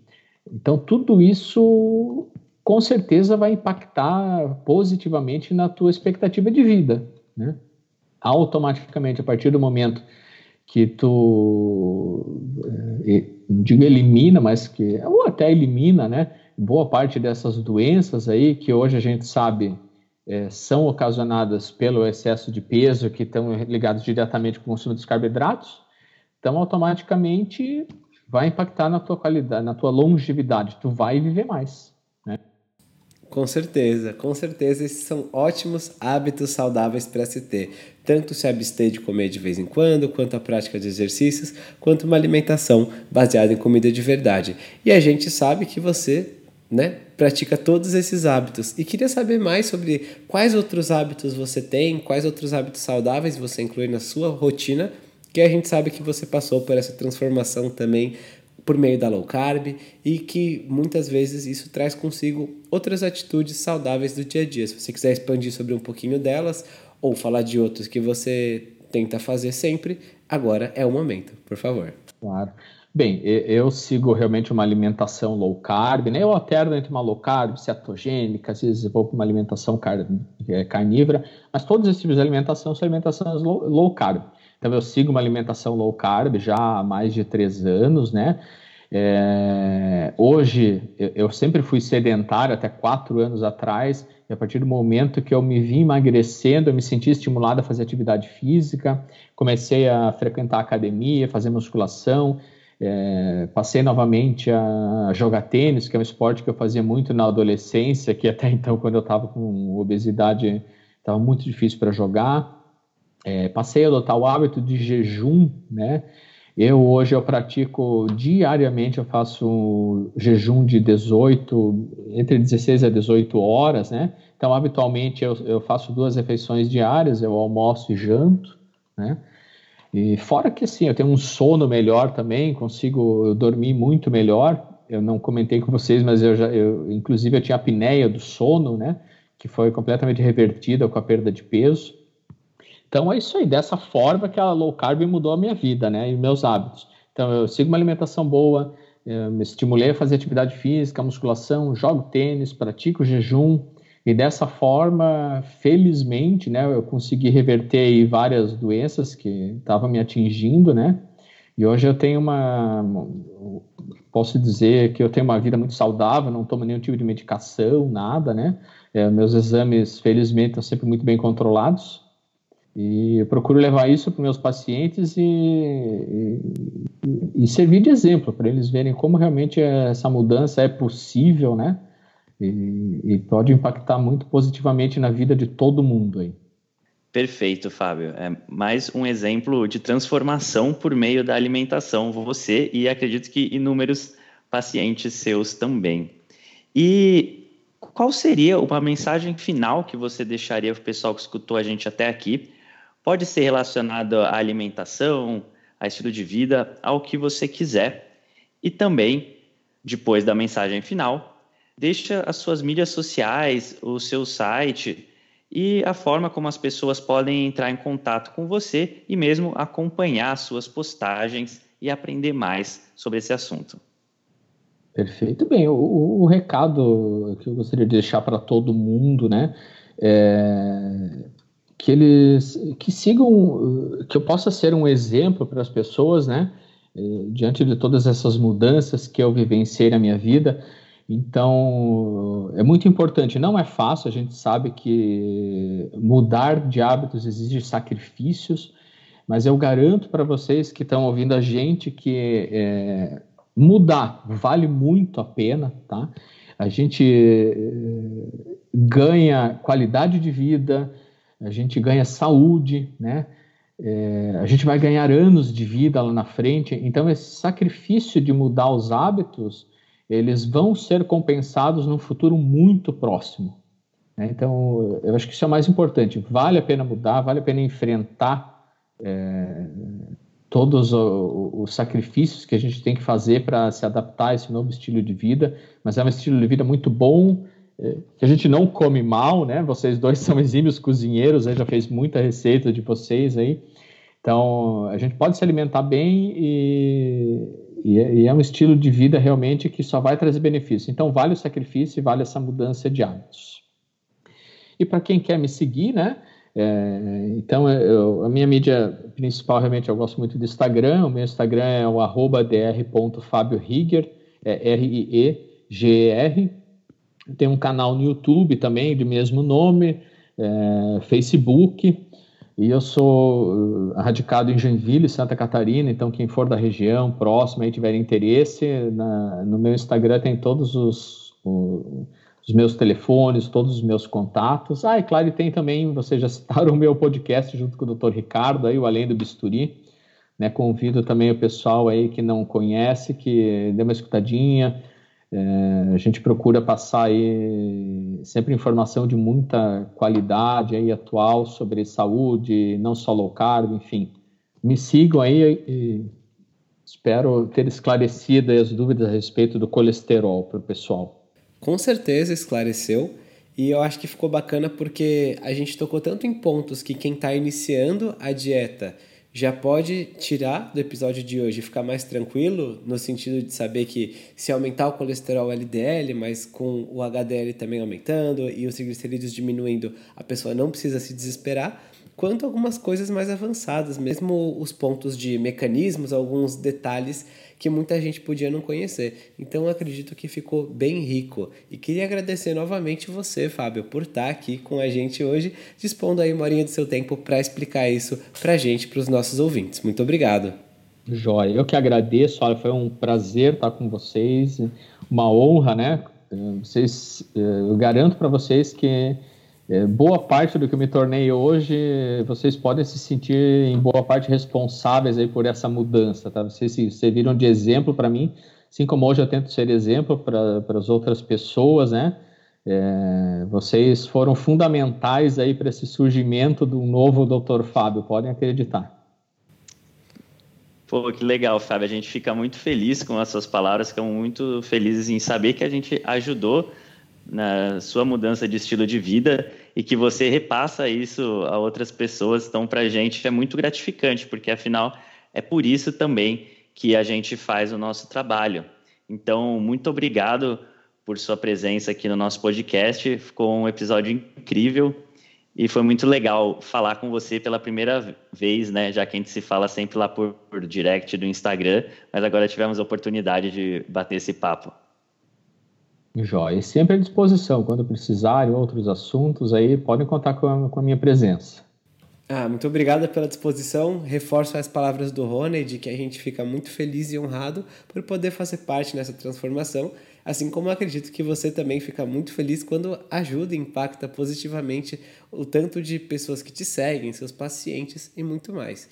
Speaker 3: Então, tudo isso com certeza vai impactar positivamente na tua expectativa de vida, né? automaticamente, a partir do momento que tu, eh, não digo elimina, mas que, ou até elimina, né, boa parte dessas doenças aí, que hoje a gente sabe é, são ocasionadas pelo excesso de peso, que estão ligados diretamente com o consumo dos carboidratos, então automaticamente vai impactar na tua qualidade, na tua longevidade, tu vai viver mais.
Speaker 1: Com certeza, com certeza esses são ótimos hábitos saudáveis para se ter. Tanto se abster de comer de vez em quando, quanto a prática de exercícios, quanto uma alimentação baseada em comida de verdade. E a gente sabe que você, né, pratica todos esses hábitos. E queria saber mais sobre quais outros hábitos você tem, quais outros hábitos saudáveis você inclui na sua rotina, que a gente sabe que você passou por essa transformação também por meio da low carb e que muitas vezes isso traz consigo outras atitudes saudáveis do dia a dia. Se você quiser expandir sobre um pouquinho delas ou falar de outros que você tenta fazer sempre, agora é o momento, por favor.
Speaker 3: Claro. Bem, eu sigo realmente uma alimentação low carb, né? Eu alterno entre uma low carb, cetogênica, às vezes vou para uma alimentação car é, carnívora, mas todos esses tipos de alimentação são alimentações low, low carb. Então eu sigo uma alimentação low carb já há mais de três anos, né? É, hoje eu, sempre fui sedentário até quatro anos atrás, e a partir do momento que eu me vi emagrecendo, eu me senti estimulado a fazer atividade física, comecei a frequentar a academia, fazer musculação, é, passei novamente a jogar tênis, que é um esporte que eu fazia muito na adolescência, que até então, quando eu estava com obesidade, estava muito difícil para jogar. É, passei a adotar o hábito de jejum, né? Eu hoje eu pratico diariamente, eu faço jejum de 18, entre 16 a 18 horas, né? Então, habitualmente eu, eu faço duas refeições diárias, eu almoço e janto, né? E fora que assim, eu tenho um sono melhor também, consigo dormir muito melhor. Eu não comentei com vocês, mas eu já, eu, inclusive eu tinha apneia do sono, né? Que foi completamente revertida com a perda de peso. Então é isso aí, dessa forma que a low carb mudou a minha vida, né, e meus hábitos. Então eu sigo uma alimentação boa, me estimulei a fazer atividade física, musculação, jogo tênis, pratico jejum, e dessa forma, felizmente, né, eu consegui reverter várias doenças que estavam me atingindo, né, e hoje eu tenho uma, posso dizer que eu tenho uma vida muito saudável, não tomo nenhum tipo de medicação, nada, né, é, meus exames, felizmente, estão sempre muito bem controlados, e eu procuro levar isso para meus pacientes e, e, e, servir de exemplo para eles verem como realmente essa mudança é possível, né? E, e, pode impactar muito positivamente na vida de todo mundo aí.
Speaker 2: Perfeito, Fábio. É mais um exemplo de transformação por meio da alimentação, você e acredito que inúmeros pacientes seus também. E qual seria uma mensagem final que você deixaria para o pessoal que escutou a gente até aqui Pode ser relacionado à alimentação, a estilo de vida, ao que você quiser. E também, depois da mensagem final, deixa as suas mídias sociais, o seu site e a forma como as pessoas podem entrar em contato com você e mesmo acompanhar suas postagens e aprender mais sobre esse assunto.
Speaker 3: Perfeito. Bem, o, o recado que eu gostaria de deixar para todo mundo, né? É, que eles que sigam, que eu possa ser um exemplo para as pessoas, né? Eh, diante de todas essas mudanças que eu vivenciei na minha vida. Então, é muito importante. Não é fácil, a gente sabe que mudar de hábitos exige sacrifícios, mas eu garanto para vocês que estão ouvindo a gente que é, mudar vale muito a pena, tá? a gente eh, ganha qualidade de vida, a gente ganha saúde, né? É, a gente vai ganhar anos de vida lá na frente. Então, esse sacrifício de mudar os hábitos, eles vão ser compensados num futuro muito próximo. Né? Então, eu acho que isso é o mais importante. Vale a pena mudar, vale a pena enfrentar é, todos os sacrifícios que a gente tem que fazer para se adaptar a esse novo estilo de vida, mas é um estilo de vida muito bom, que a gente não come mal, né? Vocês dois são exímios cozinheiros, aí já fez muita receita de vocês aí. Então, a gente pode se alimentar bem e, e, é, e é um estilo de vida realmente que só vai trazer benefício. Então, vale o sacrifício e vale essa mudança de hábitos. E para quem quer me seguir, né? É, então, eu, a minha mídia principal, realmente, eu gosto muito do Instagram. O meu Instagram é o arroba dr.fabiorigger, é R-I-E-G-E-R. Tem um canal no YouTube também, de mesmo nome, é, Facebook. E eu sou uh, radicado em Joinville, Santa Catarina, então quem for da região próxima e tiver interesse, na, no meu Instagram tem todos os, os meus telefones, todos os meus contatos. Ah, e claro, tem também, vocês já citaram o meu podcast junto com o Dr. Ricardo, aí, o Além do Bisturi. Né, convido também o pessoal aí que não conhece, que dê uma escutadinha. É, a gente procura passar aí sempre informação de muita qualidade aí atual sobre saúde, não só low carb, enfim. Me sigam aí e espero ter esclarecido as dúvidas a respeito do colesterol para o pessoal
Speaker 1: com certeza esclareceu. E eu acho que ficou bacana porque a gente tocou tanto em pontos que quem está iniciando a dieta já pode tirar do episódio de hoje e ficar mais tranquilo, no sentido de saber que se aumentar o colesterol LDL, mas com o HDL também aumentando e os triglicerídeos diminuindo, a pessoa não precisa se desesperar quanto algumas coisas mais avançadas, mesmo os pontos de mecanismos, alguns detalhes que muita gente podia não conhecer. Então acredito que ficou bem rico. E queria agradecer novamente você, Fábio, por estar aqui com a gente hoje, dispondo aí uma horinha do seu tempo para explicar isso para a gente, para os nossos ouvintes. Muito obrigado.
Speaker 3: Jóia, eu que agradeço, olha, foi um prazer estar com vocês, uma honra, né? Vocês, eu garanto para vocês que boa parte do que eu me tornei hoje, vocês podem se sentir em boa parte responsáveis aí por essa mudança, tá? Vocês se serviram de exemplo para mim, assim como hoje eu tento ser exemplo para as outras pessoas, né? É, vocês foram fundamentais aí para esse surgimento do novo Dr. Fábio, podem acreditar.
Speaker 2: Pô, que legal, Fábio. A gente fica muito feliz com as suas palavras, ficamos muito felizes em saber que a gente ajudou na sua mudança de estilo de vida e que você repassa isso a outras pessoas. Então, para a gente é muito gratificante, porque afinal é por isso também que a gente faz o nosso trabalho. Então, muito obrigado por sua presença aqui no nosso podcast. Ficou um episódio incrível e foi muito legal falar com você pela primeira vez, né? Já que a gente se fala sempre lá por, por direct do Instagram, mas agora tivemos a oportunidade de bater esse papo.
Speaker 3: Jóia. E sempre à disposição, quando precisarem outros assuntos, aí podem contar com a, com a minha presença.
Speaker 1: Ah, muito obrigada pela disposição. Reforço as palavras do Rony de que a gente fica muito feliz e honrado por poder fazer parte nessa transformação, assim como acredito que você também fica muito feliz quando ajuda e impacta positivamente o tanto de pessoas que te seguem, seus pacientes e muito mais.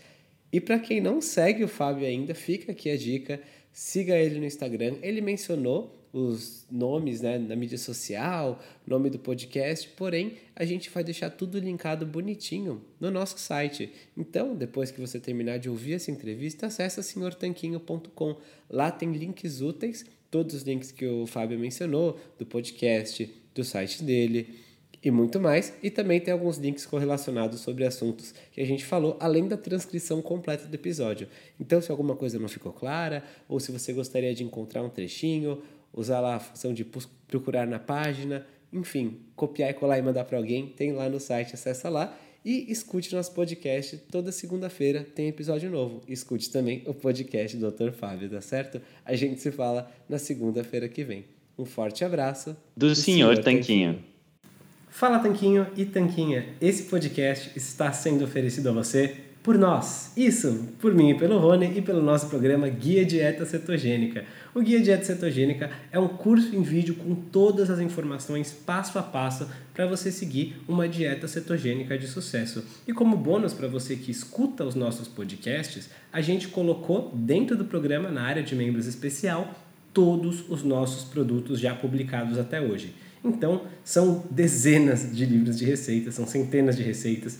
Speaker 1: E para quem não segue o Fábio ainda, fica aqui a dica, siga ele no Instagram. Ele mencionou os nomes né, na mídia social, nome do podcast, porém a gente vai deixar tudo linkado bonitinho no nosso site. Então, depois que você terminar de ouvir essa entrevista, acessa senhortanquinho.com. Lá tem links úteis, todos os links que o Fábio mencionou, do podcast, do site dele e muito mais. E também tem alguns links correlacionados sobre assuntos que a gente falou, além da transcrição completa do episódio. Então, se alguma coisa não ficou clara, ou se você gostaria de encontrar um trechinho, usar lá a função de procurar na página, enfim, copiar e colar e mandar para alguém, tem lá no site, acessa lá e escute nosso podcast. Toda segunda-feira tem episódio novo. Escute também o podcast do Dr. Fábio, tá certo? A gente se fala na segunda-feira que vem. Um forte abraço.
Speaker 2: Do, do senhor, senhor Tanquinho. Tanquinho.
Speaker 1: Fala Tanquinho e Tanquinha, esse podcast está sendo oferecido a você por nós. Isso, por mim e pelo Rony e pelo nosso programa Guia Dieta Cetogênica. O Guia Dieta Cetogênica é um curso em vídeo com todas as informações passo a passo para você seguir uma dieta cetogênica de sucesso. E como bônus para você que escuta os nossos podcasts, a gente colocou dentro do programa, na área de membros especial, todos os nossos produtos já publicados até hoje. Então, são dezenas de livros de receitas, são centenas de receitas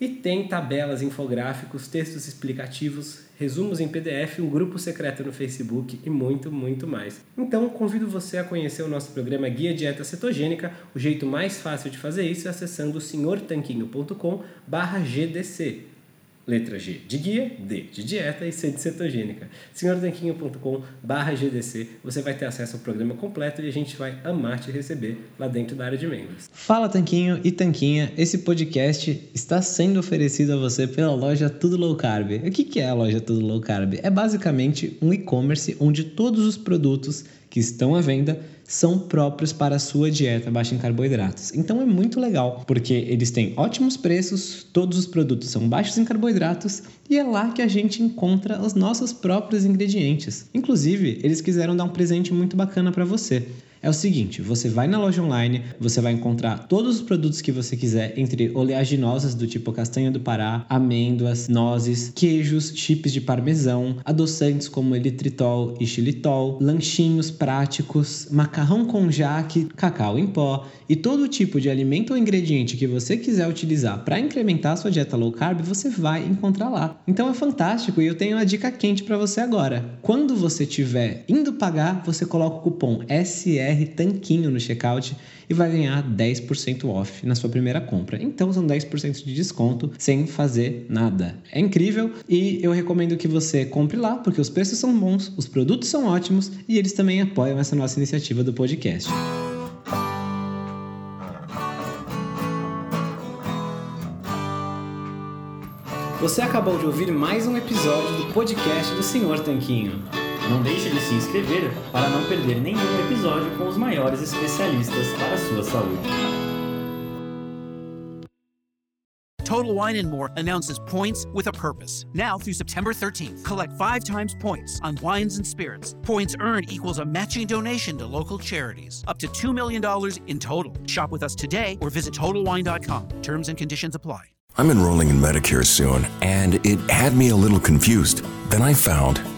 Speaker 1: E tem tabelas, infográficos, textos explicativos, resumos em PDF, um grupo secreto no Facebook e muito, muito mais. Então, convido você a conhecer o nosso programa Guia Dieta Cetogênica. O jeito mais fácil de fazer isso é acessando senhortanquinho.com/gdc letra G de guia, D de dieta e C de cetogênica. senhortanquinho.com.br GDC, você vai ter acesso ao programa completo e a gente vai amar te receber lá dentro da área de membros.
Speaker 4: Fala Tanquinho e Tanquinha, esse podcast está sendo oferecido a você pela loja Tudo Low Carb. O que é a loja Tudo Low Carb? É basicamente um e-commerce onde todos os produtos que estão à venda são próprios para a sua dieta baixa em carboidratos. Então é muito legal, porque eles têm ótimos preços, todos os produtos são baixos em carboidratos e é lá que a gente encontra os nossos próprios ingredientes. Inclusive, eles quiseram dar um presente muito bacana para você. É o seguinte, você vai na loja online, você vai encontrar todos os produtos que você quiser, entre oleaginosas do tipo castanha do Pará, amêndoas, nozes, queijos, chips de parmesão, adoçantes como elitritol e xilitol, lanchinhos práticos, macarrão com jaque, cacau em pó e todo tipo de alimento ou ingrediente que você quiser utilizar para incrementar sua dieta low carb, você vai encontrar lá. Então é fantástico e eu tenho uma dica quente para você agora. Quando você estiver indo pagar, você coloca o cupom SE BR Tanquinho no checkout e vai ganhar 10% off na sua primeira compra. Então são 10% de desconto sem fazer nada. É incrível e eu recomendo que você compre lá porque os preços são bons, os produtos são ótimos e eles também apoiam essa nossa iniciativa do podcast.
Speaker 1: Você acabou de ouvir mais um episódio do podcast do Senhor Tanquinho.
Speaker 2: Não deixe de se inscrever para não perder nenhum episódio com os maiores especialistas para a sua saúde.
Speaker 5: Total Wine and More announces points with a purpose. Now through September 13th, collect five times points on wines and spirits. Points earned equals a matching donation to local charities, up to $2 million in total. Shop with us today or visit TotalWine.com. Terms and conditions apply.
Speaker 6: I'm enrolling in Medicare soon, and it had me a little confused. Then I found